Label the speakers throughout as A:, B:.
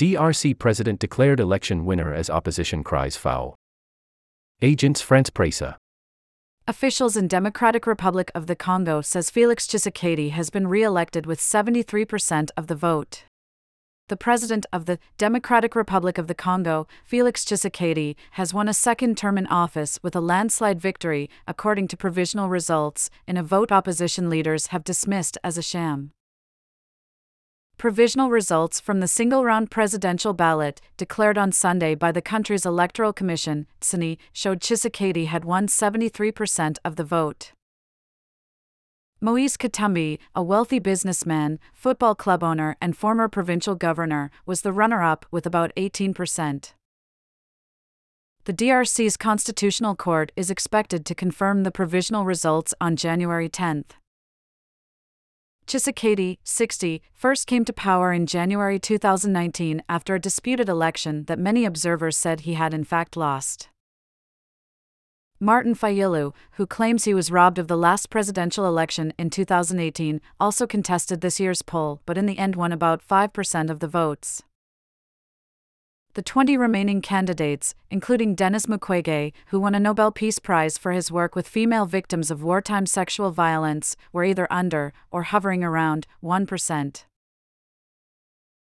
A: DRC president declared election winner as opposition cries foul. Agence France Presse.
B: Officials in Democratic Republic of the Congo says Felix Tshisekedi has been re-elected with 73% of the vote. The president of the Democratic Republic of the Congo, Felix Tshisekedi, has won a second term in office with a landslide victory, according to provisional results, in a vote opposition leaders have dismissed as a sham. Provisional results from the single round presidential ballot, declared on Sunday by the country's Electoral Commission, CENI, showed Tshisekedi had won 73% of the vote. Moise Katumbi, a wealthy businessman, football club owner, and former provincial governor, was the runner up with about 18%. The DRC's Constitutional Court is expected to confirm the provisional results on January 10. Tshisekedi, 60, first came to power in January 2019 after a disputed election that many observers said he had in fact lost. Martin Fayulu, who claims he was robbed of the last presidential election in 2018, also contested this year's poll but in the end won about 5% of the votes. The 20 remaining candidates, including Denis Mukwege, who won a Nobel Peace Prize for his work with female victims of wartime sexual violence, were either under or hovering around 1%.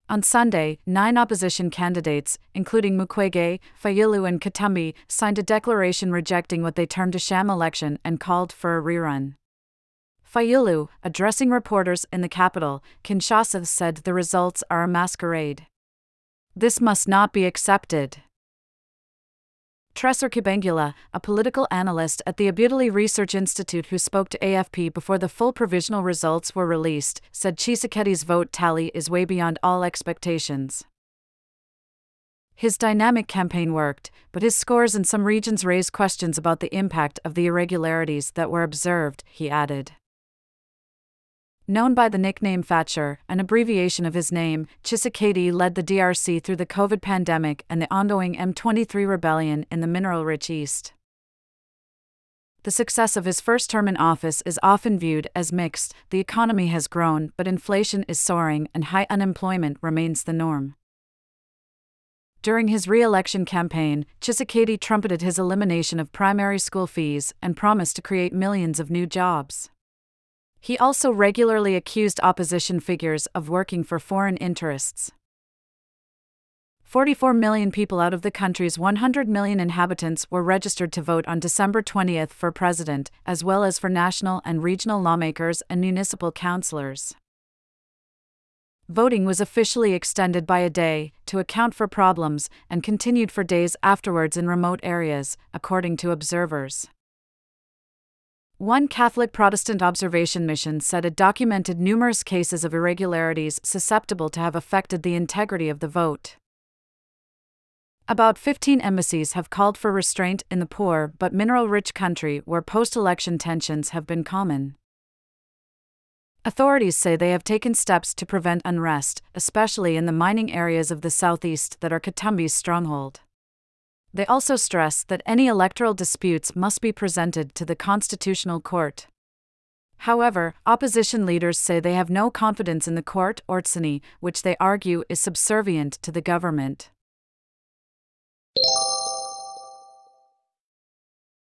B: On Sunday, nine opposition candidates, including Mukwege, Fayulu, and Katumbi, signed a declaration rejecting what they termed a sham election and called for a rerun. Fayulu, addressing reporters in the capital, Kinshasa, said the results are a masquerade. This must not be accepted. Tresor Kibangula, a political analyst at the Ebuteli Research Institute who spoke to AFP before the full provisional results were released, said Tshisekedi's vote tally is way beyond all expectations. His dynamic campaign worked, but his scores in some regions raise questions about the impact of the irregularities that were observed, he added. Known by the nickname Fatshi, an abbreviation of his name, Tshisekedi led the DRC through the COVID pandemic and the ongoing M23 rebellion in the mineral rich East. The success of his first term in office is often viewed as mixed. The economy has grown, but inflation is soaring and high unemployment remains the norm. During his re election campaign, Tshisekedi trumpeted his elimination of primary school fees and promised to create millions of new jobs. He also regularly accused opposition figures of working for foreign interests. 44 million people out of the country's 100 million inhabitants were registered to vote on December 20th for president, as well as for national and regional lawmakers and municipal councillors. Voting was officially extended by a day to account for problems and continued for days afterwards in remote areas, according to observers. One Catholic Protestant observation mission said it documented numerous cases of irregularities susceptible to have affected the integrity of the vote. About 15 embassies have called for restraint in the poor but mineral rich country where post election tensions have been common. Authorities say they have taken steps to prevent unrest, especially in the mining areas of the southeast that are Katumbi's stronghold. They also stress that any electoral disputes must be presented to the Constitutional Court. However, opposition leaders say they have no confidence in the court or which they argue is subservient to the government.